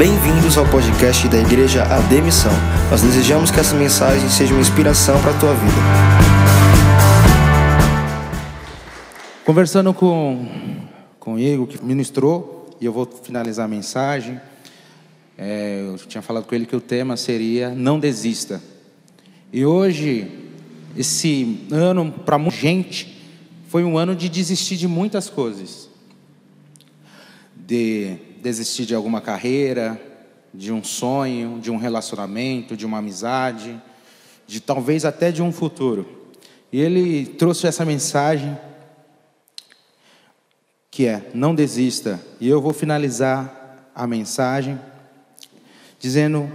Bem-vindos ao podcast da Igreja Ademissão. Nós desejamos que essa mensagem seja uma inspiração para a tua vida. Conversando com, com o Igor, que ministrou, e eu vou finalizar a mensagem. É, eu tinha falado com ele que o tema seria Não Desista. E hoje, esse ano, para muita gente, foi um ano de desistir de muitas coisas. De desistir de alguma carreira, de um sonho, de um relacionamento, de uma amizade, de talvez até de um futuro. E ele trouxe essa mensagem que é: não desista. E eu vou finalizar a mensagem dizendo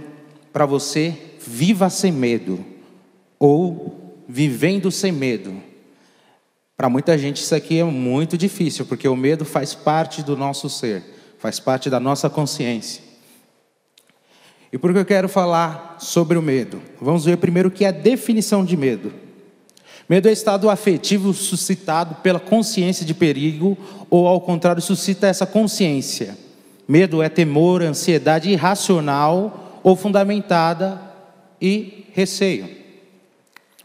para você: viva sem medo ou vivendo sem medo. Para muita gente isso aqui é muito difícil, porque o medo faz parte do nosso ser, faz parte da nossa consciência. E por que eu quero falar sobre o medo? Vamos ver primeiro o que é a definição de medo. Medo é estado afetivo suscitado pela consciência de perigo, ou ao contrário, suscita essa consciência. Medo é temor, ansiedade irracional ou fundamentada e receio.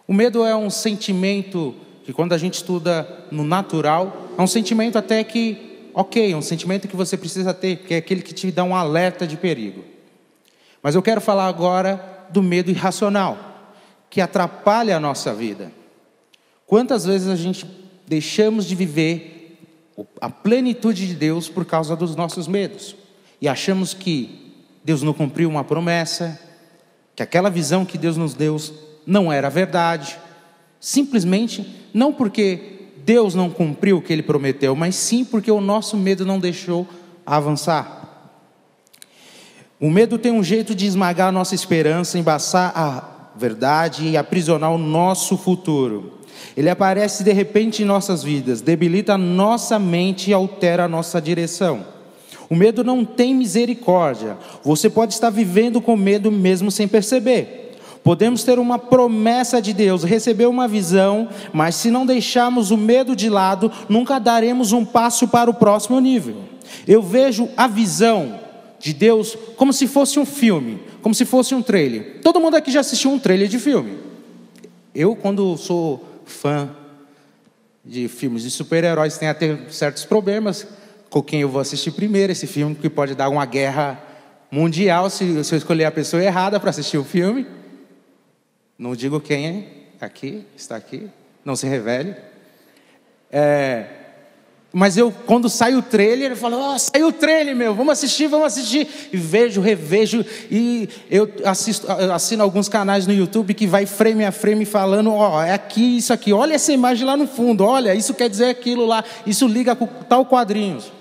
O medo é um sentimento que, quando a gente estuda no natural, é um sentimento até que, ok, é um sentimento que você precisa ter, que é aquele que te dá um alerta de perigo. Mas eu quero falar agora do medo irracional, que atrapalha a nossa vida. Quantas vezes a gente deixamos de viver a plenitude de Deus por causa dos nossos medos e achamos que Deus não cumpriu uma promessa, que aquela visão que Deus nos deu não era verdade, simplesmente não porque Deus não cumpriu o que ele prometeu, mas sim porque o nosso medo não deixou avançar. O medo tem um jeito de esmagar a nossa esperança, embaçar a verdade e aprisionar o nosso futuro. Ele aparece de repente em nossas vidas, debilita nossa mente e altera a nossa direção. O medo não tem misericórdia. Você pode estar vivendo com medo mesmo sem perceber. Podemos ter uma promessa de Deus, receber uma visão, mas se não deixarmos o medo de lado, nunca daremos um passo para o próximo nível. Eu vejo a visão de Deus como se fosse um filme, como se fosse um trailer. Todo mundo aqui já assistiu um trailer de filme. Eu, quando sou fã de filmes de super-heróis, tenho até certos problemas com quem eu vou assistir primeiro. Esse filme que pode dar uma guerra mundial se, se eu escolher a pessoa errada para assistir o filme. Não digo quem é aqui, está aqui, não se revele. É, mas eu, quando sai o trailer, eu falo, oh, saiu o trailer, meu, vamos assistir, vamos assistir. E vejo, revejo, e eu assisto, assino alguns canais no YouTube que vai frame a frame falando, ó, oh, é aqui, isso aqui, olha essa imagem lá no fundo, olha, isso quer dizer aquilo lá, isso liga com tal quadrinhos.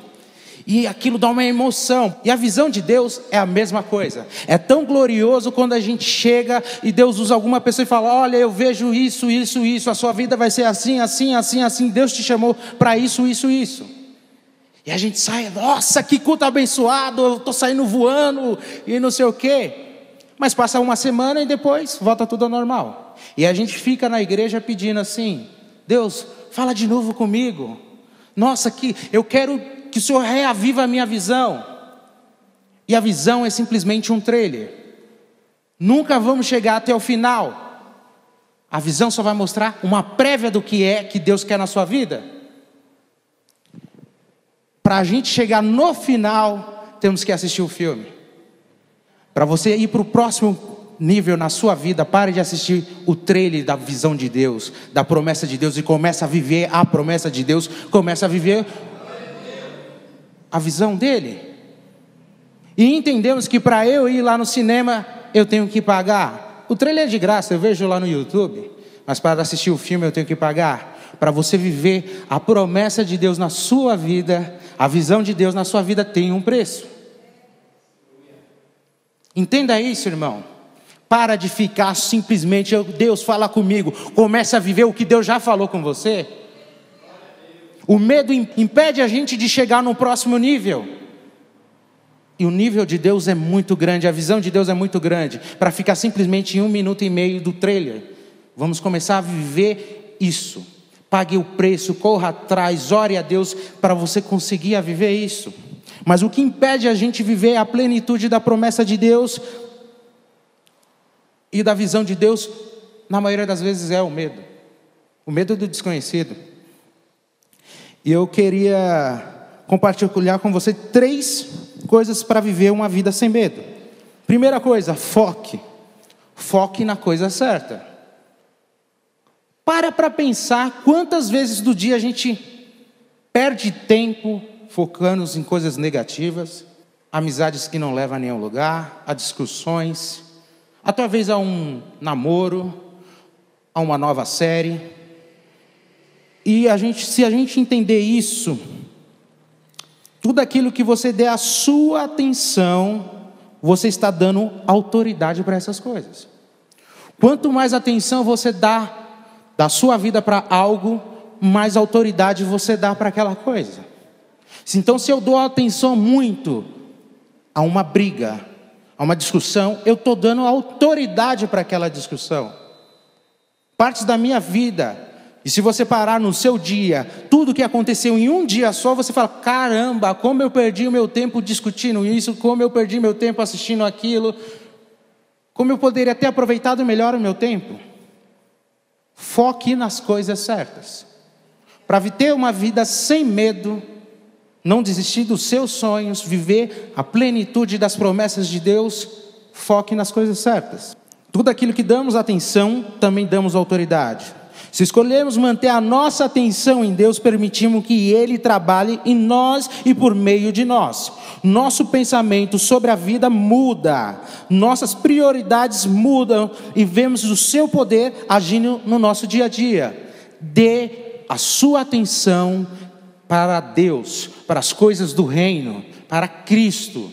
E aquilo dá uma emoção. E a visão de Deus é a mesma coisa. É tão glorioso quando a gente chega e Deus usa alguma pessoa e fala: Olha, eu vejo isso, isso, isso. A sua vida vai ser assim, assim, assim, assim. Deus te chamou para isso, isso, isso. E a gente sai, nossa, que culto abençoado, eu estou saindo voando e não sei o quê. Mas passa uma semana e depois volta tudo ao normal. E a gente fica na igreja pedindo assim: Deus, fala de novo comigo. Nossa, que eu quero que o Senhor reaviva a minha visão. E a visão é simplesmente um trailer. Nunca vamos chegar até o final. A visão só vai mostrar uma prévia do que é que Deus quer na sua vida. Para a gente chegar no final, temos que assistir o filme. Para você ir para o próximo nível na sua vida, pare de assistir o trailer da visão de Deus, da promessa de Deus e comece a viver a promessa de Deus, comece a viver a visão dele. E entendemos que para eu ir lá no cinema, eu tenho que pagar. O trailer é de graça, eu vejo lá no YouTube. Mas para assistir o filme, eu tenho que pagar. Para você viver a promessa de Deus na sua vida, a visão de Deus na sua vida tem um preço. Entenda isso, irmão. Para de ficar simplesmente, Deus fala comigo. Comece a viver o que Deus já falou com você. O medo impede a gente de chegar no próximo nível. E o nível de Deus é muito grande, a visão de Deus é muito grande, para ficar simplesmente em um minuto e meio do trailer. Vamos começar a viver isso. Pague o preço, corra atrás, ore a Deus para você conseguir viver isso. Mas o que impede a gente viver a plenitude da promessa de Deus e da visão de Deus, na maioria das vezes, é o medo. O medo do desconhecido. E eu queria compartilhar com você três coisas para viver uma vida sem medo. Primeira coisa, foque. Foque na coisa certa. Para para pensar quantas vezes do dia a gente perde tempo focando em coisas negativas, amizades que não levam a nenhum lugar, a discussões, a talvez a um namoro, a uma nova série. E a gente, se a gente entender isso, tudo aquilo que você der a sua atenção, você está dando autoridade para essas coisas. Quanto mais atenção você dá da sua vida para algo, mais autoridade você dá para aquela coisa. Então, se eu dou atenção muito a uma briga, a uma discussão, eu estou dando autoridade para aquela discussão. Partes da minha vida. E se você parar no seu dia, tudo que aconteceu em um dia só, você fala: caramba, como eu perdi o meu tempo discutindo isso, como eu perdi meu tempo assistindo aquilo, como eu poderia ter aproveitado melhor o meu tempo. Foque nas coisas certas. Para ter uma vida sem medo, não desistir dos seus sonhos, viver a plenitude das promessas de Deus, foque nas coisas certas. Tudo aquilo que damos atenção, também damos autoridade. Se escolhermos manter a nossa atenção em Deus, permitimos que Ele trabalhe em nós e por meio de nós. Nosso pensamento sobre a vida muda, nossas prioridades mudam e vemos o Seu poder agindo no nosso dia a dia. Dê a sua atenção para Deus, para as coisas do reino, para Cristo.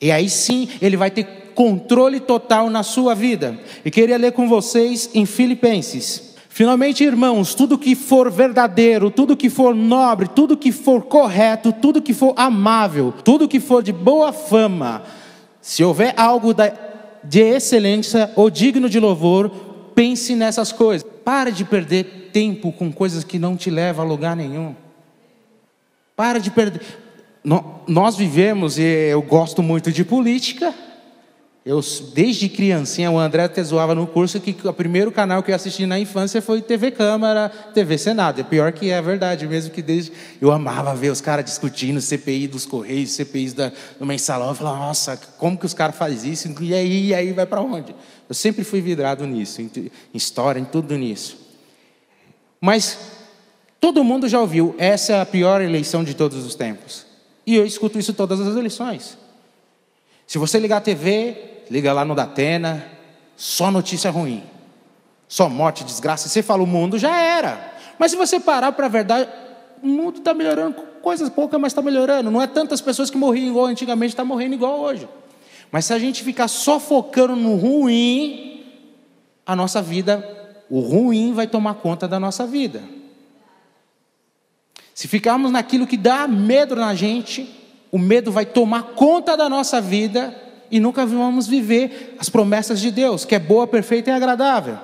E aí sim ele vai ter controle total na sua vida. E queria ler com vocês em Filipenses. Finalmente, irmãos, tudo que for verdadeiro, tudo que for nobre, tudo que for correto, tudo que for amável, tudo que for de boa fama, se houver algo de excelência ou digno de louvor, pense nessas coisas. Pare de perder tempo com coisas que não te levam a lugar nenhum. Para de perder. Nós vivemos, e eu gosto muito de política. Eu, desde criancinha, o André até zoava no curso que o primeiro canal que eu assisti na infância foi TV Câmara, TV Senado. É pior que é verdade, mesmo que desde. Eu amava ver os caras discutindo CPI dos Correios, CPIs da, do mensalão. Eu falava, nossa, como que os caras fazem isso? E aí, e aí vai para onde? Eu sempre fui vidrado nisso, em, em história, em tudo nisso. Mas Todo mundo já ouviu, essa é a pior eleição de todos os tempos. E eu escuto isso todas as eleições. Se você ligar a TV, liga lá no Datena, só notícia ruim. Só morte, desgraça. Você fala, o mundo já era. Mas se você parar para a verdade, o mundo está melhorando, coisas poucas, mas está melhorando. Não é tantas pessoas que morriam igual antigamente, está morrendo igual hoje. Mas se a gente ficar só focando no ruim, a nossa vida, o ruim vai tomar conta da nossa vida. Se ficarmos naquilo que dá medo na gente, o medo vai tomar conta da nossa vida e nunca vamos viver as promessas de Deus, que é boa, perfeita e agradável.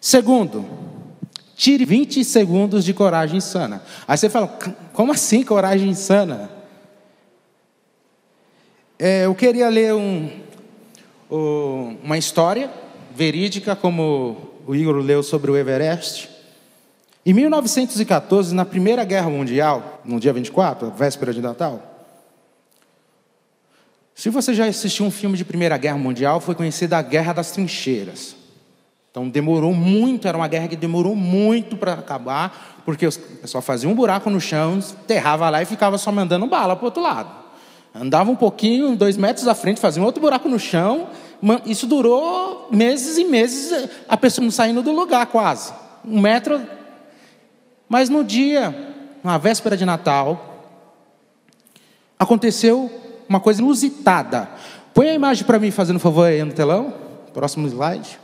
Segundo, tire 20 segundos de coragem insana. Aí você fala, como assim coragem insana? É, eu queria ler um, uma história verídica, como o Igor leu sobre o Everest. Em 1914, na Primeira Guerra Mundial, no dia 24, véspera de Natal, se você já assistiu um filme de Primeira Guerra Mundial, foi conhecida a Guerra das Trincheiras. Então demorou muito, era uma guerra que demorou muito para acabar, porque os pessoal fazia um buraco no chão, enterrava lá e ficava só mandando bala para o outro lado. Andava um pouquinho, dois metros à frente, fazia um outro buraco no chão. Isso durou meses e meses, a pessoa não saindo do lugar quase. Um metro mas no dia, na véspera de Natal, aconteceu uma coisa inusitada. Põe a imagem para mim, fazendo favor aí no telão. Próximo slide.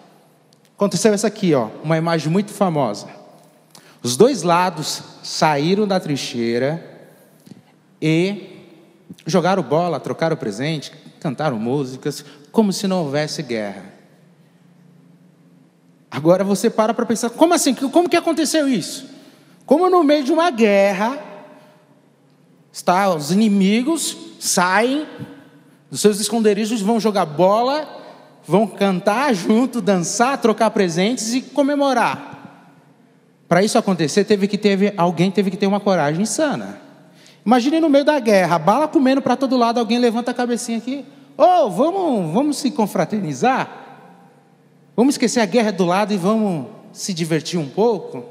Aconteceu essa aqui, ó, uma imagem muito famosa. Os dois lados saíram da trincheira e jogaram bola, trocaram presente, cantaram músicas, como se não houvesse guerra. Agora você para para pensar, como assim? Como que aconteceu isso? Como no meio de uma guerra, Está, os inimigos saem dos seus esconderijos, vão jogar bola, vão cantar junto, dançar, trocar presentes e comemorar. Para isso acontecer, teve que ter, alguém teve que ter uma coragem insana. Imagine no meio da guerra, bala comendo para todo lado, alguém levanta a cabecinha aqui. Oh, vamos, vamos se confraternizar? Vamos esquecer a guerra do lado e vamos se divertir um pouco?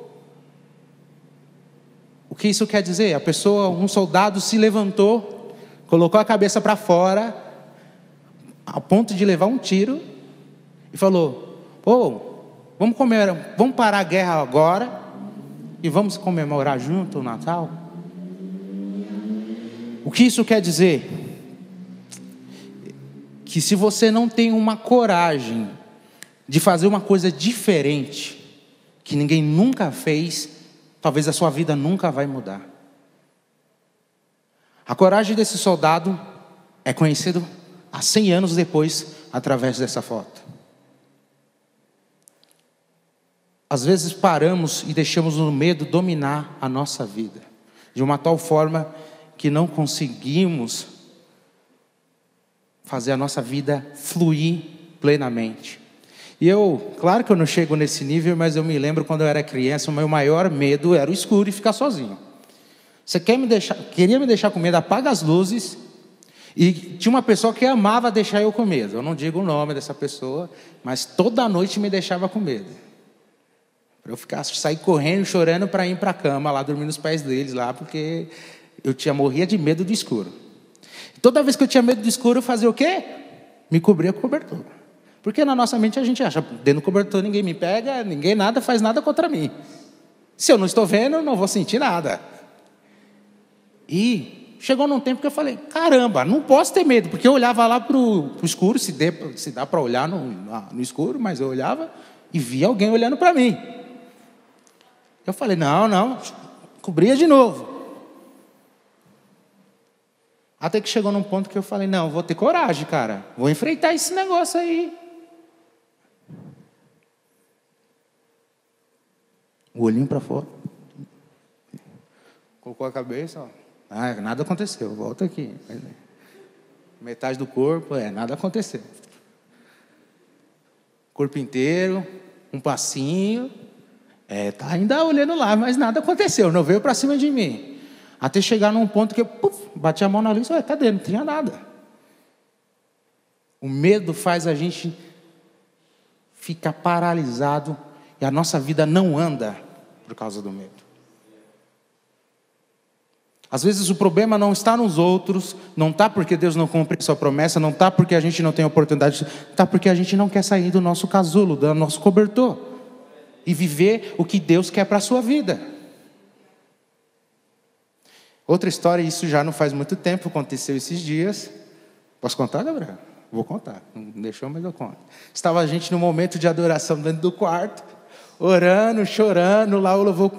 O que isso quer dizer? A pessoa, um soldado se levantou, colocou a cabeça para fora, a ponto de levar um tiro, e falou: Oh, vamos comer, vamos parar a guerra agora e vamos comemorar junto o Natal? O que isso quer dizer? Que se você não tem uma coragem de fazer uma coisa diferente, que ninguém nunca fez, talvez a sua vida nunca vai mudar. A coragem desse soldado é conhecido há 100 anos depois através dessa foto. Às vezes paramos e deixamos o medo dominar a nossa vida, de uma tal forma que não conseguimos fazer a nossa vida fluir plenamente. E eu, claro que eu não chego nesse nível, mas eu me lembro quando eu era criança, o meu maior medo era o escuro e ficar sozinho. Você quer me deixar, queria me deixar com medo, apaga as luzes. E tinha uma pessoa que amava deixar eu com medo. Eu não digo o nome dessa pessoa, mas toda noite me deixava com medo. Para eu ficar, sair correndo, chorando para ir para a cama, lá dormir nos pés deles, lá, porque eu tinha morria de medo do escuro. Toda vez que eu tinha medo do escuro, eu fazia o quê? Me cobria com cobertor. Porque na nossa mente a gente acha, dentro do cobertor ninguém me pega, ninguém nada faz nada contra mim. Se eu não estou vendo, eu não vou sentir nada. E chegou num tempo que eu falei, caramba, não posso ter medo, porque eu olhava lá para o escuro, se, dê, se dá para olhar no, no escuro, mas eu olhava e via alguém olhando para mim. Eu falei: não, não, cobria de novo. Até que chegou num ponto que eu falei: não, vou ter coragem, cara, vou enfrentar esse negócio aí. O olhinho para fora. Colocou a cabeça, ó. Ah, nada aconteceu, volta aqui. Metade do corpo, é, nada aconteceu. Corpo inteiro, um passinho, é, tá ainda olhando lá, mas nada aconteceu, não veio para cima de mim. Até chegar num ponto que eu bati a mão na luz, ué, cadê? Não tinha nada. O medo faz a gente ficar paralisado e a nossa vida não anda por causa do medo. Às vezes o problema não está nos outros, não está porque Deus não cumpre sua promessa, não está porque a gente não tem oportunidade, está porque a gente não quer sair do nosso casulo, do nosso cobertor e viver o que Deus quer para a sua vida. Outra história, isso já não faz muito tempo, aconteceu esses dias. Posso contar, Gabriel? Vou contar, não deixou, mas eu conto. Estava a gente no momento de adoração dentro do quarto, orando, chorando, lá o louvor.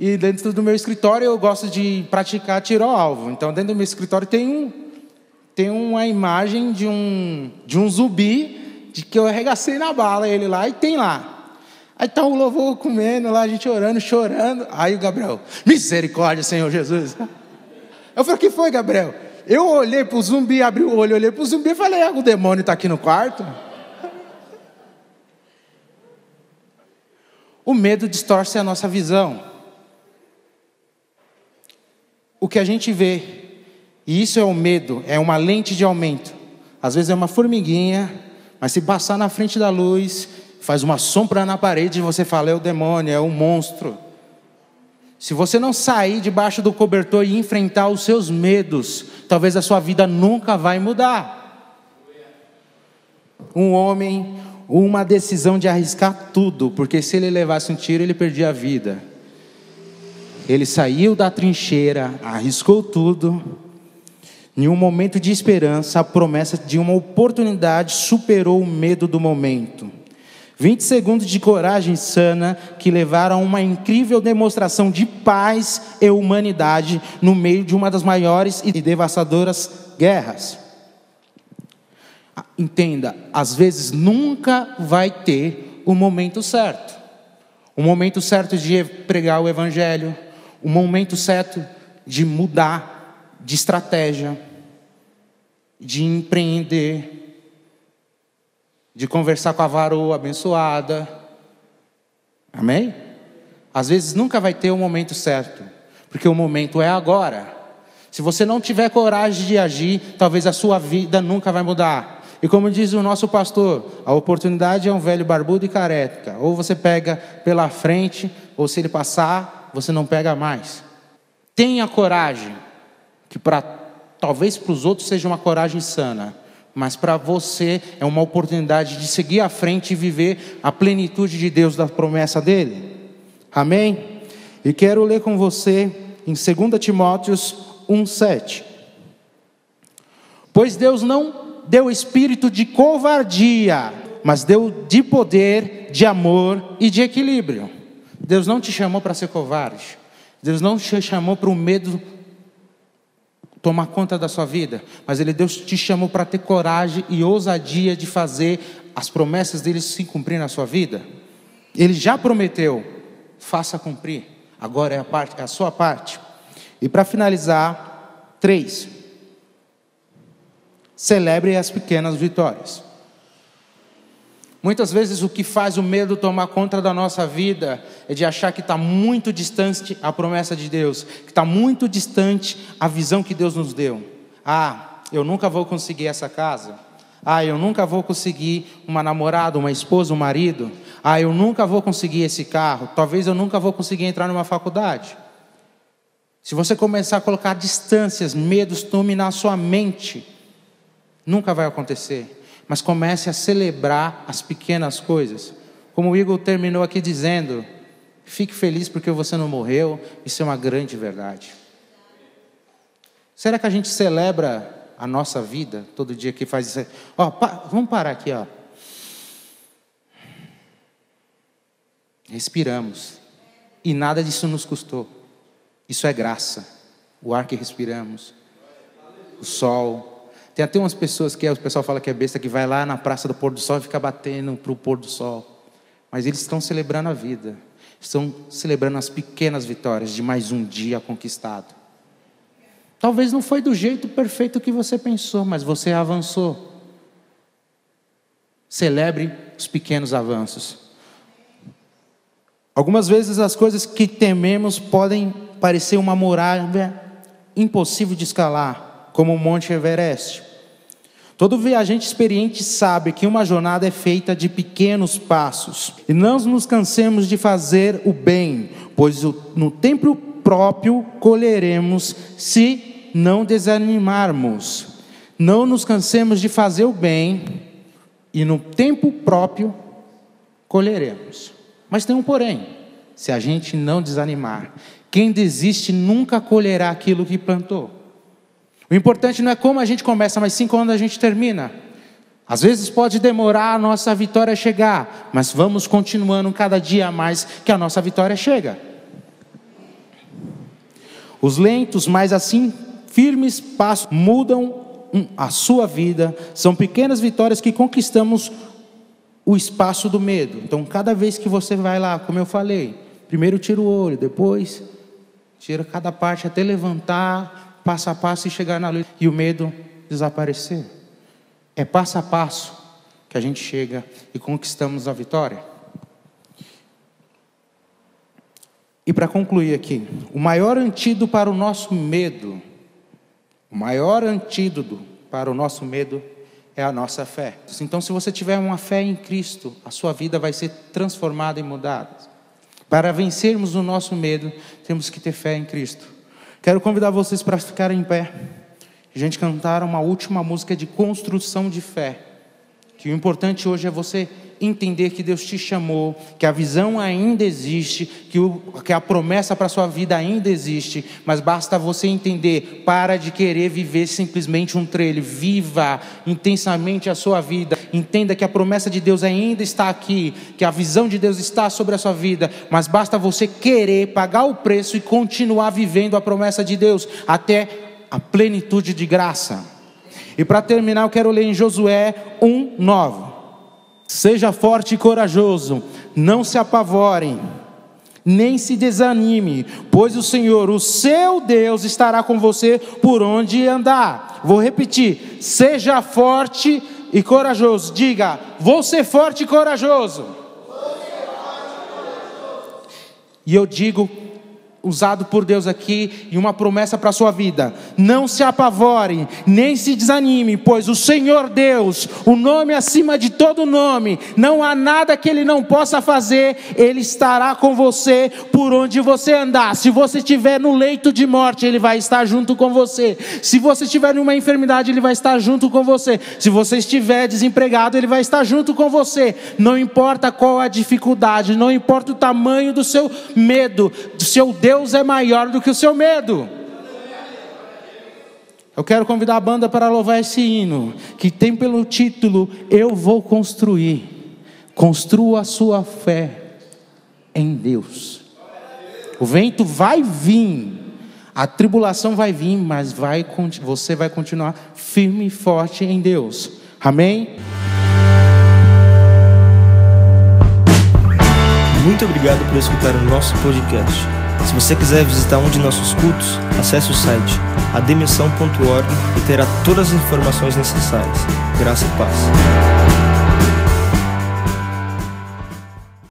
E dentro do meu escritório eu gosto de praticar tiro ao alvo. Então, dentro do meu escritório tem um, tem uma imagem de um, de um zumbi de que eu arregacei na bala ele lá e tem lá. Aí está o louvor comendo lá, a gente orando, chorando. Aí o Gabriel, misericórdia, Senhor Jesus. Eu falei, o que foi, Gabriel? Eu olhei para o zumbi, abri o olho, olhei para o zumbi e falei, ah, o demônio está aqui no quarto. O medo distorce a nossa visão. O que a gente vê, e isso é o medo, é uma lente de aumento. Às vezes é uma formiguinha, mas se passar na frente da luz, faz uma sombra na parede e você fala: é o demônio, é o monstro. Se você não sair debaixo do cobertor e enfrentar os seus medos, talvez a sua vida nunca vai mudar. Um homem, uma decisão de arriscar tudo, porque se ele levasse um tiro, ele perdia a vida. Ele saiu da trincheira, arriscou tudo. Em um momento de esperança, a promessa de uma oportunidade superou o medo do momento. 20 segundos de coragem sana que levaram a uma incrível demonstração de paz e humanidade no meio de uma das maiores e devastadoras guerras. Entenda, às vezes nunca vai ter o momento certo. O momento certo de pregar o evangelho, o momento certo de mudar de estratégia, de empreender, de conversar com a varoa abençoada. Amém? Às vezes nunca vai ter o momento certo, porque o momento é agora. Se você não tiver coragem de agir, talvez a sua vida nunca vai mudar. E como diz o nosso pastor, a oportunidade é um velho barbudo e careca. Ou você pega pela frente, ou se ele passar, você não pega mais. Tenha coragem, que para talvez para os outros seja uma coragem sana, mas para você é uma oportunidade de seguir à frente e viver a plenitude de Deus da promessa dele. Amém? E quero ler com você em 2 Timóteos 1:7. Pois Deus não deu espírito de covardia, mas deu de poder, de amor e de equilíbrio. Deus não te chamou para ser covarde. Deus não te chamou para o medo tomar conta da sua vida, mas ele Deus te chamou para ter coragem e ousadia de fazer as promessas dele se cumprir na sua vida. Ele já prometeu, faça cumprir. Agora é a parte, é a sua parte. E para finalizar, três. Celebre as pequenas vitórias. Muitas vezes o que faz o medo tomar conta da nossa vida é de achar que está muito distante a promessa de Deus, que está muito distante a visão que Deus nos deu. Ah, eu nunca vou conseguir essa casa. Ah, eu nunca vou conseguir uma namorada, uma esposa, um marido. Ah, eu nunca vou conseguir esse carro. Talvez eu nunca vou conseguir entrar numa faculdade. Se você começar a colocar distâncias, medos, tome na sua mente Nunca vai acontecer. Mas comece a celebrar as pequenas coisas. Como o Igor terminou aqui dizendo, fique feliz porque você não morreu, isso é uma grande verdade. Será que a gente celebra a nossa vida todo dia que faz isso? Ó, pa, vamos parar aqui, ó. Respiramos. E nada disso nos custou. Isso é graça. O ar que respiramos, o sol, tem até umas pessoas que é, o pessoal fala que é besta, que vai lá na praça do pôr do sol e fica batendo para o pôr do sol. Mas eles estão celebrando a vida, estão celebrando as pequenas vitórias de mais um dia conquistado. Talvez não foi do jeito perfeito que você pensou, mas você avançou. Celebre os pequenos avanços. Algumas vezes as coisas que tememos podem parecer uma muralha impossível de escalar, como o Monte Everest. Todo viajante experiente sabe que uma jornada é feita de pequenos passos. E não nos cansemos de fazer o bem, pois no tempo próprio colheremos se não desanimarmos. Não nos cansemos de fazer o bem e no tempo próprio colheremos. Mas tem um porém: se a gente não desanimar, quem desiste nunca colherá aquilo que plantou. O importante não é como a gente começa, mas sim quando a gente termina. Às vezes pode demorar a nossa vitória chegar, mas vamos continuando cada dia mais que a nossa vitória chega. Os lentos, mas assim firmes passos mudam a sua vida. São pequenas vitórias que conquistamos o espaço do medo. Então, cada vez que você vai lá, como eu falei, primeiro tira o olho, depois tira cada parte até levantar, passo a passo e chegar na luz e o medo desaparecer. É passo a passo que a gente chega e conquistamos a vitória. E para concluir aqui, o maior antídoto para o nosso medo, o maior antídoto para o nosso medo é a nossa fé. Então, se você tiver uma fé em Cristo, a sua vida vai ser transformada e mudada. Para vencermos o nosso medo, temos que ter fé em Cristo. Quero convidar vocês para ficarem em pé. A gente cantar uma última música de construção de fé. Que o importante hoje é você entender que Deus te chamou, que a visão ainda existe, que, o, que a promessa para a sua vida ainda existe, mas basta você entender, para de querer viver simplesmente um trailer, viva intensamente a sua vida, entenda que a promessa de Deus ainda está aqui, que a visão de Deus está sobre a sua vida, mas basta você querer pagar o preço e continuar vivendo a promessa de Deus até a plenitude de graça. E para terminar, eu quero ler em Josué 1, 9. Seja forte e corajoso, não se apavorem, Nem se desanime, pois o Senhor, o seu Deus, estará com você por onde andar. Vou repetir: seja forte e corajoso. Diga, vou ser forte e corajoso. E eu digo usado por Deus aqui e uma promessa para a sua vida. Não se apavore, nem se desanime, pois o Senhor Deus, o nome acima de todo nome, não há nada que Ele não possa fazer, Ele estará com você por onde você andar. Se você estiver no leito de morte, Ele vai estar junto com você. Se você estiver numa enfermidade, Ele vai estar junto com você. Se você estiver desempregado, Ele vai estar junto com você. Não importa qual a dificuldade, não importa o tamanho do seu medo, do seu Deus Deus é maior do que o seu medo. Eu quero convidar a banda para louvar esse hino, que tem pelo título Eu Vou Construir. Construa a sua fé em Deus. O vento vai vir, a tribulação vai vir, mas vai, você vai continuar firme e forte em Deus. Amém? Muito obrigado por escutar o nosso podcast. Se você quiser visitar um de nossos cultos, acesse o site ademissão.org e terá todas as informações necessárias. Graça e paz.